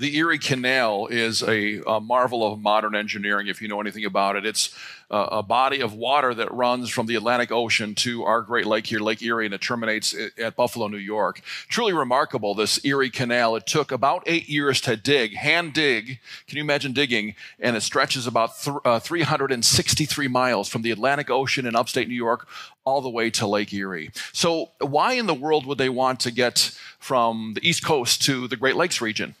The Erie Canal is a, a, marvel of modern engineering, if you know anything about it. It's uh, a body of water that runs from the Atlantic Ocean to our Great Lake here, Lake Erie, and it terminates at Buffalo, New York. Truly remarkable, this Erie Canal. It took about eight years to dig, hand dig. Can you imagine digging? And it stretches about th- uh, 363 miles from the Atlantic Ocean in upstate New York all the way to Lake Erie. So, why in the world would they want to get from the East Coast to the Great Lakes region?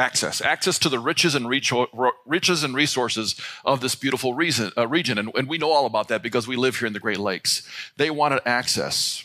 Access access to the riches and riches and resources of this beautiful reason, uh, region. And, and we know all about that because we live here in the great lakes. They wanted access.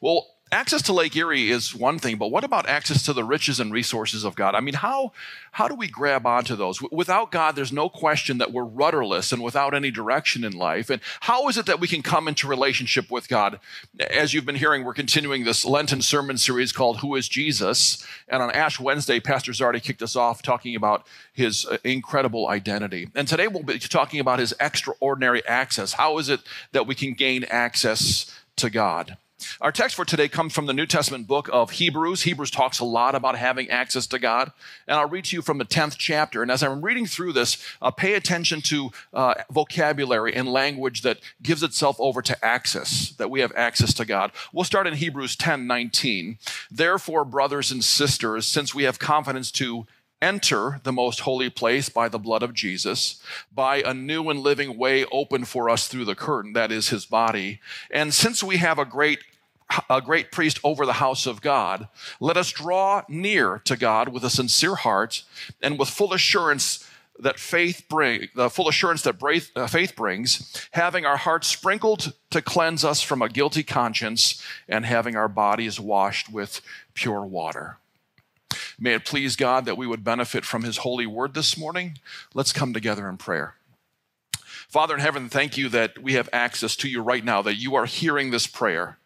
Well access to Lake Erie is one thing, but what about access to the riches and resources of God? I mean, how, how do we grab onto those? Without God, there's no question that we're rudderless and without any direction in life. And how is it that we can come into relationship with God? As you've been hearing, we're continuing this Lenten sermon series called Who is Jesus? And on Ash Wednesday, Pastor Zardi kicked us off talking about his uh, incredible identity. And today we'll be talking about his extraordinary access. How is it that we can gain access to God? Our text for today comes from the New Testament book of Hebrews. Hebrews talks a lot about having access to God. And I'll read to you from the 10th chapter. And as I'm reading through this, uh, pay attention to uh, vocabulary and language that gives itself over to access, that we have access to God. We'll start in Hebrews 10 19. Therefore, brothers and sisters, since we have confidence to enter the most holy place by the blood of Jesus, by a new and living way open for us through the curtain, that is his body. And since we have a great a great priest over the house of God, let us draw near to God with a sincere heart and with full assurance that faith bring the full assurance that uh, faith brings, having our hearts sprinkled to cleanse us from a guilty conscience and having our bodies washed with pure water. May it please God that we would benefit from his holy word this morning. Let's come together in prayer. Father in heaven, thank you that we have access to you right now, that you are hearing this prayer.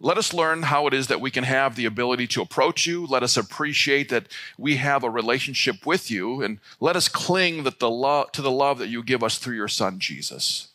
Let us learn how it is that we can have the ability to approach you. Let us appreciate that we have a relationship with you, and let us cling that the love, to the love that you give us through your Son, Jesus.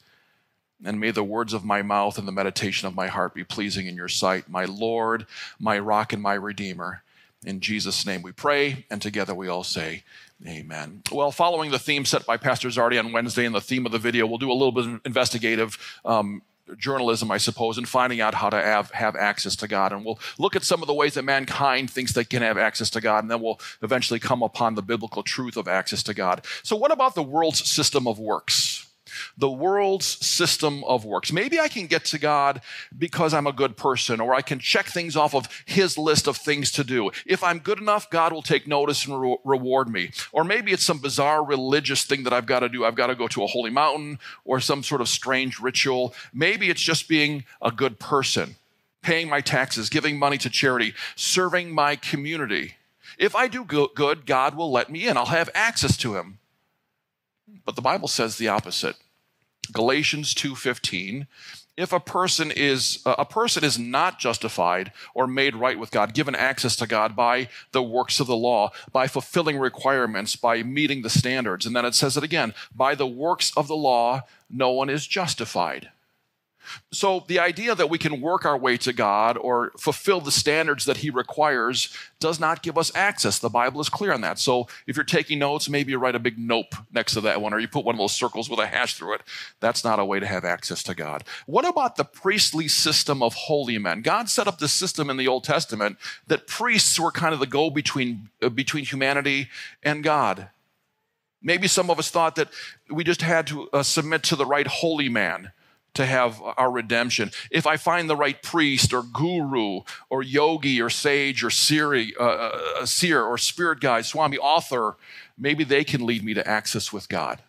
And may the words of my mouth and the meditation of my heart be pleasing in your sight, my Lord, my rock, and my Redeemer. In Jesus' name we pray, and together we all say, Amen. Well, following the theme set by Pastor Zardi on Wednesday and the theme of the video, we'll do a little bit of investigative um, journalism, I suppose, and finding out how to have, have access to God. And we'll look at some of the ways that mankind thinks they can have access to God, and then we'll eventually come upon the biblical truth of access to God. So, what about the world's system of works? The world's system of works. Maybe I can get to God because I'm a good person, or I can check things off of His list of things to do. If I'm good enough, God will take notice and re- reward me. Or maybe it's some bizarre religious thing that I've got to do. I've got to go to a holy mountain or some sort of strange ritual. Maybe it's just being a good person, paying my taxes, giving money to charity, serving my community. If I do good, God will let me in. I'll have access to Him. But the Bible says the opposite. Galatians 2:15 if a person is uh, a person is not justified or made right with God given access to God by the works of the law by fulfilling requirements by meeting the standards. And then it says it again by the works of the law no one is justified so, the idea that we can work our way to God or fulfill the standards that He requires does not give us access. The Bible is clear on that. So, if you're taking notes, maybe you write a big nope next to that one, or you put one of those circles with a hash through it. That's not a way to have access to God. What about the priestly system of holy men? God set up this system in the Old Testament that priests were kind of the go between, uh, between humanity and God. Maybe some of us thought that we just had to uh, submit to the right holy man to have our redemption. If I find the right priest or guru or yogi or sage or Siri, uh, uh, seer or spirit guide, Swami, author, maybe they can lead me to access with God.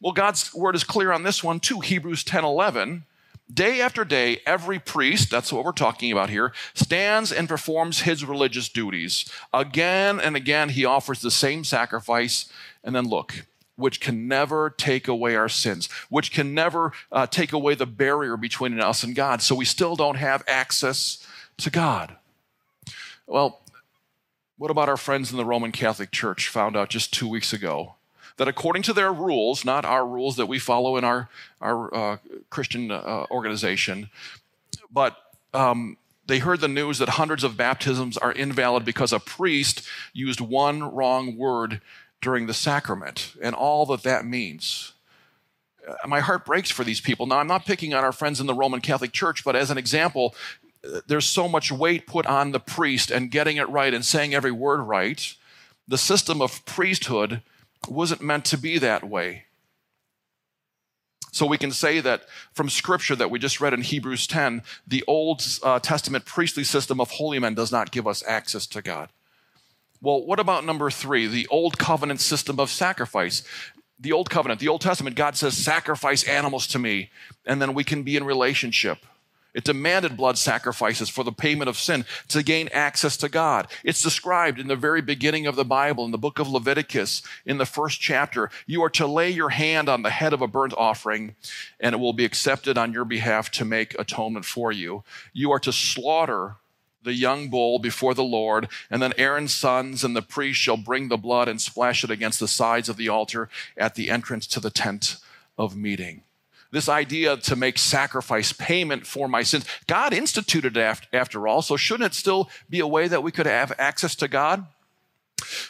Well, God's word is clear on this one too. Hebrews 10 11. Day after day, every priest, that's what we're talking about here, stands and performs his religious duties. Again and again, he offers the same sacrifice. And then look, which can never take away our sins, which can never uh, take away the barrier between us and God. So we still don't have access to God. Well, what about our friends in the Roman Catholic Church found out just two weeks ago that according to their rules, not our rules that we follow in our, our uh, Christian uh, organization, but um, They heard the news that hundreds of baptisms are invalid because a priest used one wrong word during the sacrament and all that that means. Uh, my heart breaks for these people. Now, I'm not picking on our friends in the Roman Catholic Church, but as an example, uh, there's so much weight put on the priest and getting it right and saying every word right. The system of priesthood wasn't meant to be that way. So we can say that from scripture that we just read in Hebrews 10, the Old uh, Testament priestly system of holy men does not give us access to God. Well, what about number three, the Old Covenant system of sacrifice? The Old Covenant, the Old Testament, God says, sacrifice animals to me, and then we can be in relationship. It demanded blood sacrifices for the payment of sin to gain access to God. It's described in the very beginning of the Bible, in the book of Leviticus, in the first chapter. You are to lay your hand on the head of a burnt offering, and it will be accepted on your behalf to make atonement for you. You are to slaughter the young bull before the Lord, and then Aaron's sons and the priest shall bring the blood and splash it against the sides of the altar at the entrance to the tent of meeting this idea to make sacrifice payment for my sins. God instituted it after, all, so shouldn't it still be a way that we could have access to God?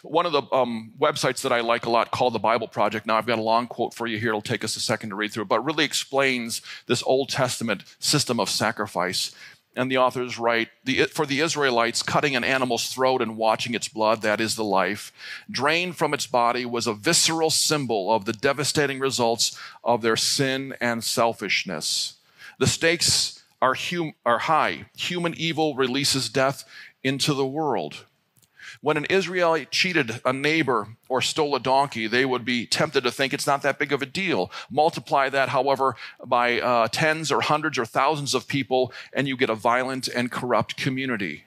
One of the um, websites that I like a lot called the Bible Project. Now, I've got a long quote for you here. It'll take us a second to read through, but really explains this Old Testament system of sacrifice. And the authors write the, For the Israelites, cutting an animal's throat and watching its blood, that is the life, drained from its body, was a visceral symbol of the devastating results of their sin and selfishness. The stakes are, hum, are high. Human evil releases death into the world. When an Israelite cheated a neighbor or stole a donkey, they would be tempted to think it's not that big of a deal. Multiply that, however, by uh, tens or hundreds or thousands of people, and you get a violent and corrupt community.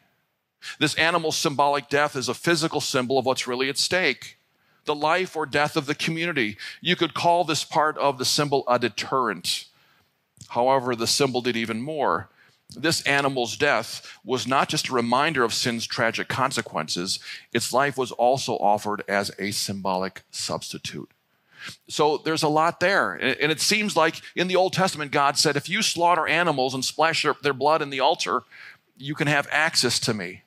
This animal symbolic death is a physical symbol of what's really at stake the life or death of the community. You could call this part of the symbol a deterrent. However, the symbol did even more this animal's death was not just a reminder of sin's tragic consequences, its life was also offered as a symbolic substitute. So there's a lot there. And it seems like in the Old Testament, God said, if you slaughter animals and splash their blood in the altar, you can have access to me.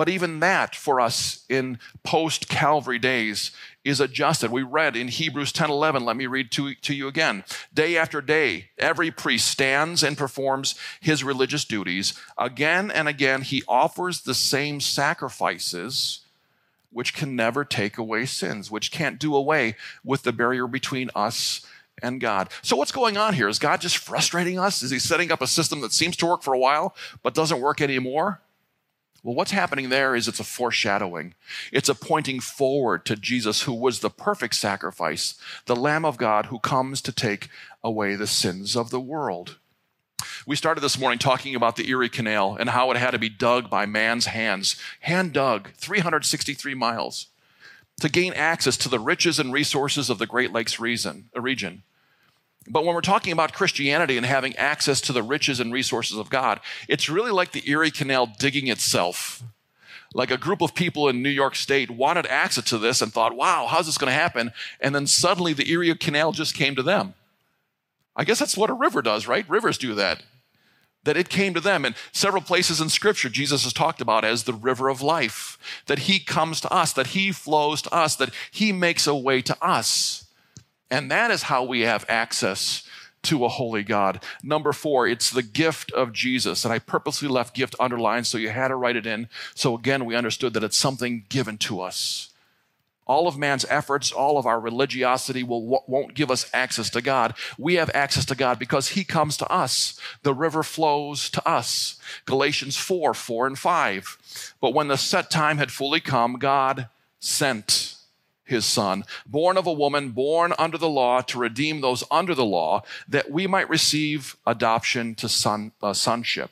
But even that for us in post Calvary days is adjusted. We read in Hebrews 10 11, let me read to, to you again. Day after day, every priest stands and performs his religious duties. Again and again, he offers the same sacrifices which can never take away sins, which can't do away with the barrier between us and God. So, what's going on here? Is God just frustrating us? Is he setting up a system that seems to work for a while but doesn't work anymore? Well, what's happening there is it's a foreshadowing. It's a pointing forward to Jesus, who was the perfect sacrifice, the Lamb of God who comes to take away the sins of the world. We started this morning talking about the Erie Canal and how it had to be dug by man's hands, hand dug, 363 miles, to gain access to the riches and resources of the Great Lakes region. But when we're talking about Christianity and having access to the riches and resources of God, it's really like the Erie Canal digging itself. Like a group of people in New York State wanted access to this and thought, wow, how's this going to happen? And then suddenly the Erie Canal just came to them. I guess that's what a river does, right? Rivers do that. That it came to them. And several places in Scripture, Jesus is talked about as the river of life, that He comes to us, that He flows to us, that He makes a way to us. And that is how we have access to a holy God. Number four, it's the gift of Jesus. And I purposely left gift underlined so you had to write it in. So again, we understood that it's something given to us. All of man's efforts, all of our religiosity will, won't give us access to God. We have access to God because He comes to us. The river flows to us. Galatians 4 4 and 5. But when the set time had fully come, God sent his son, born of a woman, born under the law to redeem those under the law, that we might receive adoption to son, uh, sonship.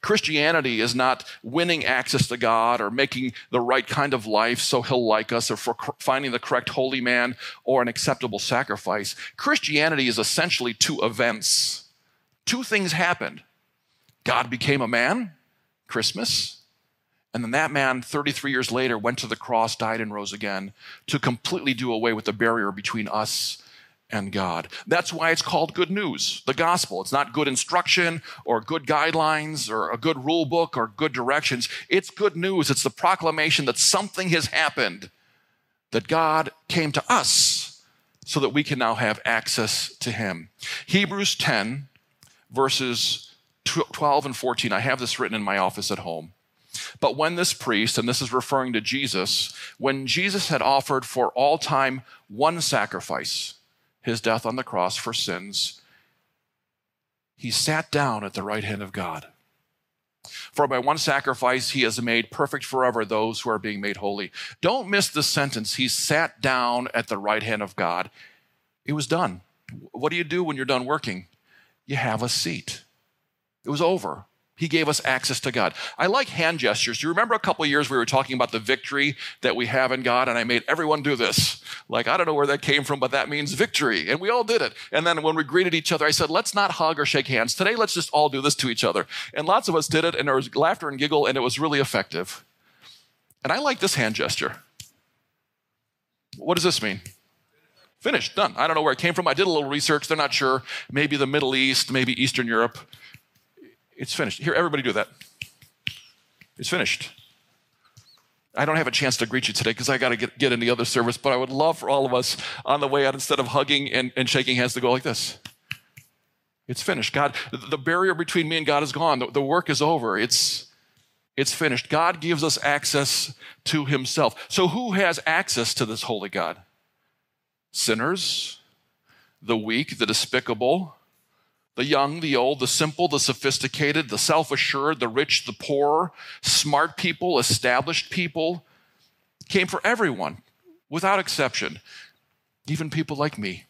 Christianity is not winning access to God or making the right kind of life so he'll like us or for finding the correct holy man or an acceptable sacrifice. Christianity is essentially two events. Two things happened God became a man, Christmas, and then that man, 33 years later, went to the cross, died, and rose again to completely do away with the barrier between us and God. That's why it's called good news, the gospel. It's not good instruction or good guidelines or a good rule book or good directions. It's good news. It's the proclamation that something has happened, that God came to us so that we can now have access to Him. Hebrews 10, verses 12 and 14. I have this written in my office at home. But when this priest, and this is referring to Jesus, when Jesus had offered for all time one sacrifice, his death on the cross for sins, he sat down at the right hand of God. For by one sacrifice he has made perfect forever those who are being made holy. Don't miss the sentence. He sat down at the right hand of God. It was done. What do you do when you're done working? You have a seat. It was over. He gave us access to God. I like hand gestures. Do you remember a couple years we were talking about the victory that we have in God, and I made everyone do this? Like, I don't know where that came from, but that means victory. And we all did it. And then when we greeted each other, I said, let's not hug or shake hands. Today, let's just all do this to each other. And lots of us did it, and there was laughter and giggle, and it was really effective. And I like this hand gesture. What does this mean? Finished, done. I don't know where it came from. I did a little research. They're not sure. Maybe the Middle East, maybe Eastern Europe. It's finished. Here, everybody do that. It's finished. I don't have a chance to greet you today because I got to get, get in the other service, but I would love for all of us on the way out, instead of hugging and, and shaking hands, to go like this. It's finished. God, the barrier between me and God is gone. The, the work is over. It's, it's finished. God gives us access to Himself. So, who has access to this holy God? Sinners, the weak, the despicable, the young, the old, the simple, the sophisticated, the self assured, the rich, the poor, smart people, established people, came for everyone without exception, even people like me,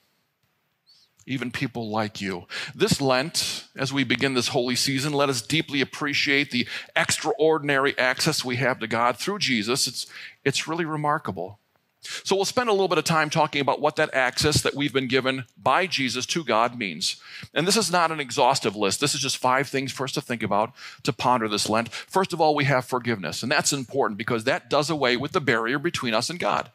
even people like you. This Lent, as we begin this holy season, let us deeply appreciate the extraordinary access we have to God through Jesus. It's, it's really remarkable. So we'll spend a little bit of time talking about what that access that we've been given by Jesus to God means. And this is not an exhaustive list. This is just five things for us to think about to ponder this Lent. First of all, we have forgiveness, and that's important because that does away with the barrier between us and God.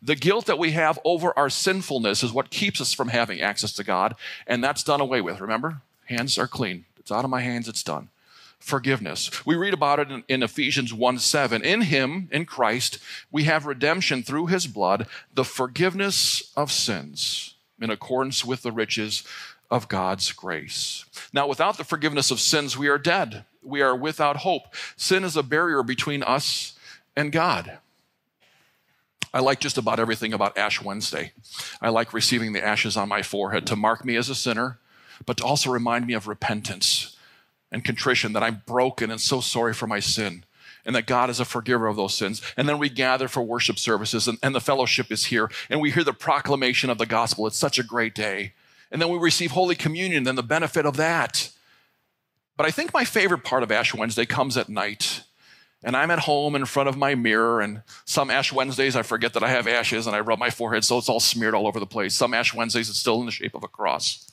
The guilt that we have over our sinfulness is what keeps us from having access to God, and that's done away with. Remember? Hands are clean. It's out of my hands, it's done forgiveness. We read about it in, in, Ephesians 1 7. In Him, in Christ, we have redemption through His blood, the forgiveness of sins in accordance with the riches of God's grace. Now, without the forgiveness of sins, we are dead. We are without hope. Sin is a barrier between us and God. I like just about everything about Ash Wednesday. I like receiving the ashes on my forehead to mark me as a sinner, but to also remind me of repentance and contrition that I'm broken and so sorry for my sin and that God is a forgiver of those sins. And then we gather for worship services and, and, the fellowship is here and we hear the proclamation of the gospel. It's such a great day. And then we receive Holy Communion and the benefit of that. But I think my favorite part of Ash Wednesday comes at night. And I'm at home in front of my mirror, and some Ash Wednesdays I forget that I have ashes and I rub my forehead so it's all smeared all over the place. Some Ash Wednesdays it's still in the shape of a cross.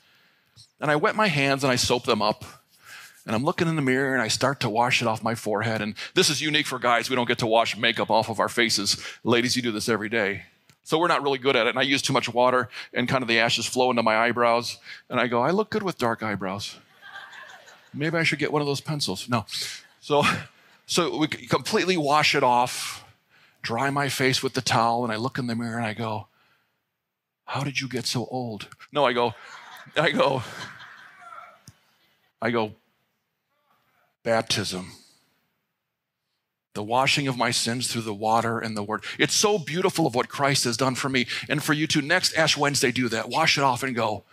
And I wet my hands and I soap them up and I'm looking in the mirror and I start to wash it off my forehead. And this is unique for guys. We don't get to wash makeup off of our faces. Ladies, you do this every day. So we're not really good at it. And I use too much water and kind of the ashes flow into my eyebrows. And I go, I look good with dark eyebrows. Maybe I should get one of those pencils. No. So, so we completely wash it off, dry my face with the towel, and I look in the mirror and I go, How did you get so old? No, I go, I go, I go, baptism. The washing of my sins through the water and the word. It's so beautiful of what Christ has done for me. And for you to next Ash Wednesday do that. Wash it off and go.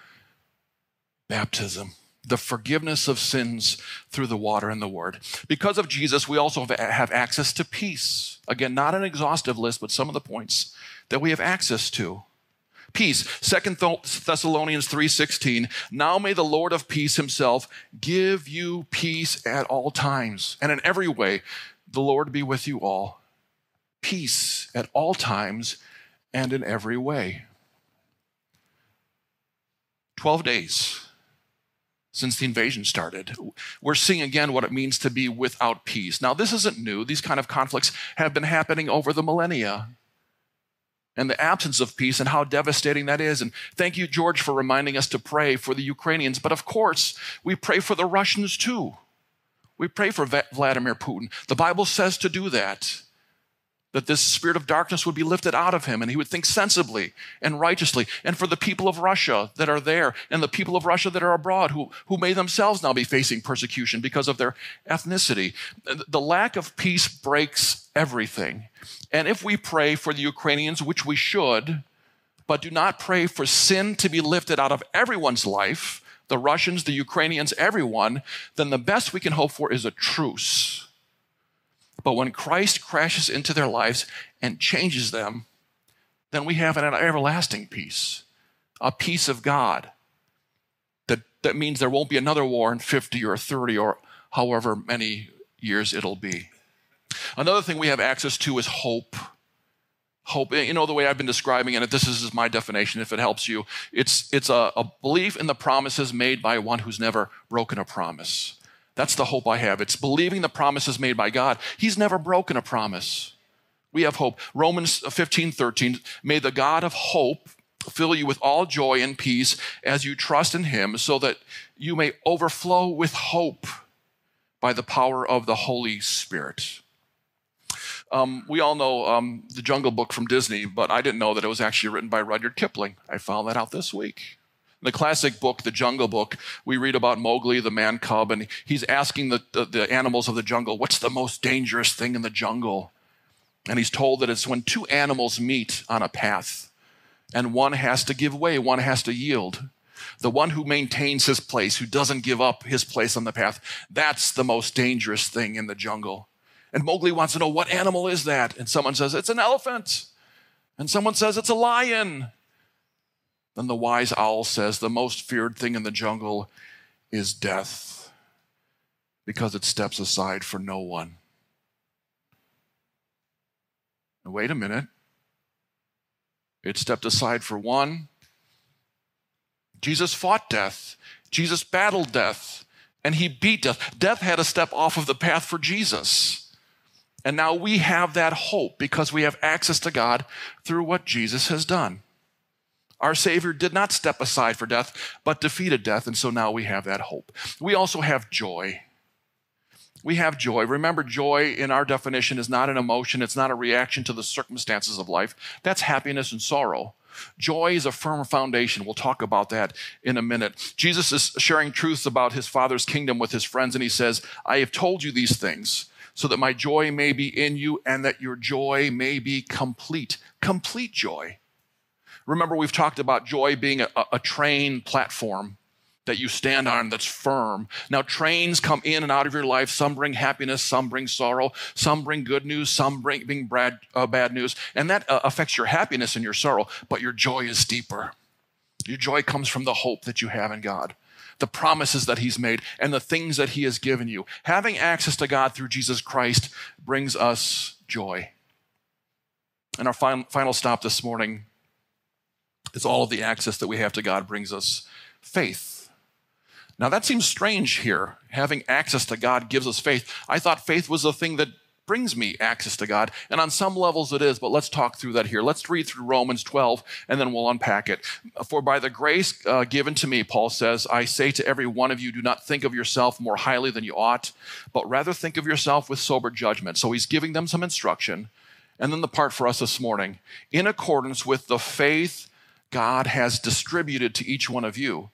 Baptism. The forgiveness of sins through the water and the word. Because of Jesus, we also have access to peace. Again, not an exhaustive list, but some of the points that we have access to peace. Second Thessalonians 3:16. Now may the Lord of peace himself give you peace at all times and in every way. The Lord be with you all. Peace at all times and in every way. 12 days since the invasion started. We're seeing again what it means to be without peace. Now, this isn't new. These kind of conflicts have been happening over the millennia. And the absence of peace and how devastating that is. And thank you, George, for reminding us to pray for the Ukrainians. But of course, we pray for the Russians too. We pray for Vladimir Putin. The Bible says to do that that this spirit of darkness would be lifted out of him and he would think sensibly and righteously. And for the people of Russia that are there and the people of Russia that are abroad who, who may themselves now be facing persecution because of their ethnicity. The lack of peace breaks everything. And if we pray for the Ukrainians, which we should, but do not pray for sin to be lifted out of everyone's life, the Russians, the Ukrainians, everyone, then the best we can hope for is a truce but when Christ crashes into their lives and changes them, then we have an everlasting peace, a peace of God. That, that means there won't be another war in 50 or 30 or however many years it'll be. Another thing we have access to is hope. Hope, eh, you know, the way I've been describing it, this is my definition if it helps you. It's, it's a, a belief in the promises made by one who's never broken a promise. That's the hope I have. It's believing the promises made by God. He's never broken a promise. We have hope. Romans 15, 13. May the God of hope fill you with all joy and peace as you trust in him, so that you may overflow with hope by the power of the Holy Spirit. Um, we all know um, the Jungle Book from Disney, but I didn't know that it was actually written by Rudyard Kipling. I found that out this week. In the classic book, The Jungle Book, we read about Mowgli, the man cub, and he's asking the, the, the, animals of the jungle, What's the most dangerous thing in the jungle? And he's told that it's when two animals meet on a path, and one has to give way, one has to yield. The one who maintains his place, who doesn't give up his place on the path, that's the most dangerous thing in the jungle. And Mowgli wants to know, What animal is that? And someone says, It's an elephant. And someone says, It's a lion. Then the wise owl says, The most feared thing in the jungle is death because it steps aside for no one. Now, wait a minute. It stepped aside for one. Jesus fought death, Jesus battled death, and he beat death. Death had to step off of the path for Jesus. And now we have that hope because we have access to God through what Jesus has done. Our Savior did not step aside for death, but defeated death, and so now we have that hope. We also have joy. We have joy. Remember, joy in our definition is not an emotion, it's not a reaction to the circumstances of life. That's happiness and sorrow. Joy is a firm foundation. We'll talk about that in a minute. Jesus is sharing truths about his Father's kingdom with his friends, and he says, I have told you these things so that my joy may be in you and that your joy may be complete. Complete joy. Remember, we've talked about joy being a, a train platform that you stand on that's firm. Now, trains come in and out of your life. Some bring happiness, some bring sorrow, some bring good news, some bring, bring bad, uh, bad news. And that uh, affects your happiness and your sorrow, but your joy is deeper. Your joy comes from the hope that you have in God, the promises that He's made, and the things that He has given you. Having access to God through Jesus Christ brings us joy. And our final, final stop this morning is all of the access that we have to God brings us faith. Now that seems strange here. Having access to God gives us faith. I thought faith was the thing that brings me access to God. And on some levels it is, but let's talk through that here. Let's read through Romans 12 and then we'll unpack it. For by the grace uh, given to me, Paul says, I say to every one of you, do not think of yourself more highly than you ought, but rather think of yourself with sober judgment. So he's giving them some instruction. And then the part for us this morning, in accordance with the faith God has distributed to each one of you.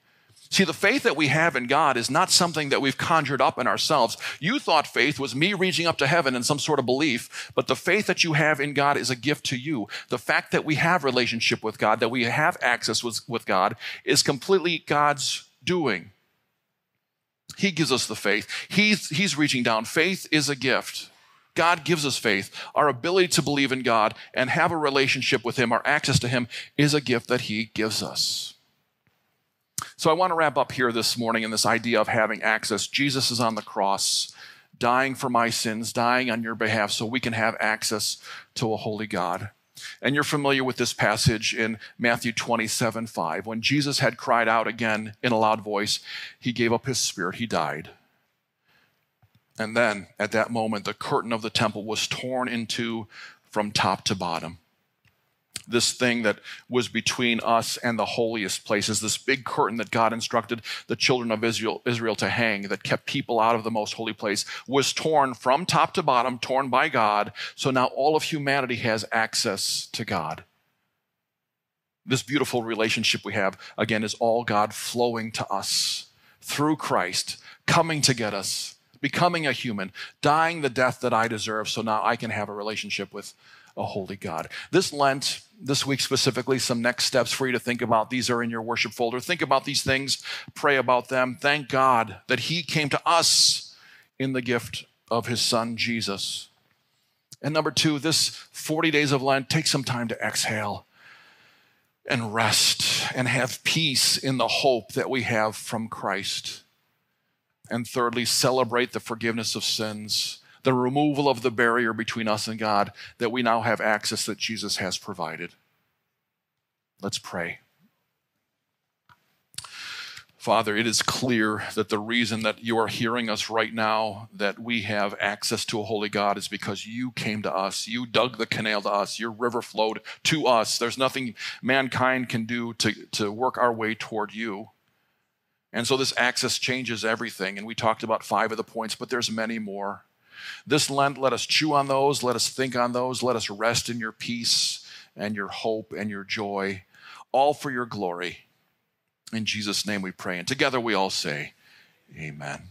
See, the faith that we have in God is not something that we've conjured up in ourselves. You thought faith was me reaching up to heaven in some sort of belief, but the faith that you have in God is a gift to you. The fact that we have relationship with God, that we have access with, with God, is completely God's doing. He gives us the faith. He's, he's reaching down. Faith is a gift. God gives us faith. Our ability to believe in God and have a relationship with Him, our access to Him, is a gift that He gives us. So I want to wrap up here this morning in this idea of having access. Jesus is on the cross, dying for my sins, dying on your behalf, so we can have access to a holy God. And you're familiar with this passage in Matthew 27 5. When Jesus had cried out again in a loud voice, he gave up his spirit, he died. And then at that moment, the curtain of the temple was torn into from top to bottom. this thing that was between us and the holiest places, this big curtain that God instructed the children of Israel, Israel to hang that kept people out of the most holy place, was torn from top to bottom, torn by God. So now all of humanity has access to God. This beautiful relationship we have, again, is all God flowing to us through Christ, coming to get us, becoming a human, dying the death that I deserve, so now I can have a relationship with a holy God. This Lent, this week specifically, some next steps for you to think about. These are in your worship folder. Think about these things, pray about them. Thank God that He came to us in the gift of His Son, Jesus. And number two, this 40 days of Lent, take some time to exhale and rest and have peace in the hope that we have from Christ. And thirdly, celebrate the forgiveness of sins, the removal of the barrier between us and God, that we now have access that Jesus has provided. Let's pray. Father, it is clear that the reason that you are hearing us right now, that we have access to a holy God, is because you came to us. You dug the canal to us. Your river flowed to us. There's nothing mankind can do to, to work our way toward you. And so this access changes everything. And we talked about five of the points, but there's many more. This Lent, let us chew on those, let us think on those, let us rest in your peace and your hope and your joy, all for your glory. In Jesus' name we pray. And together we all say, Amen.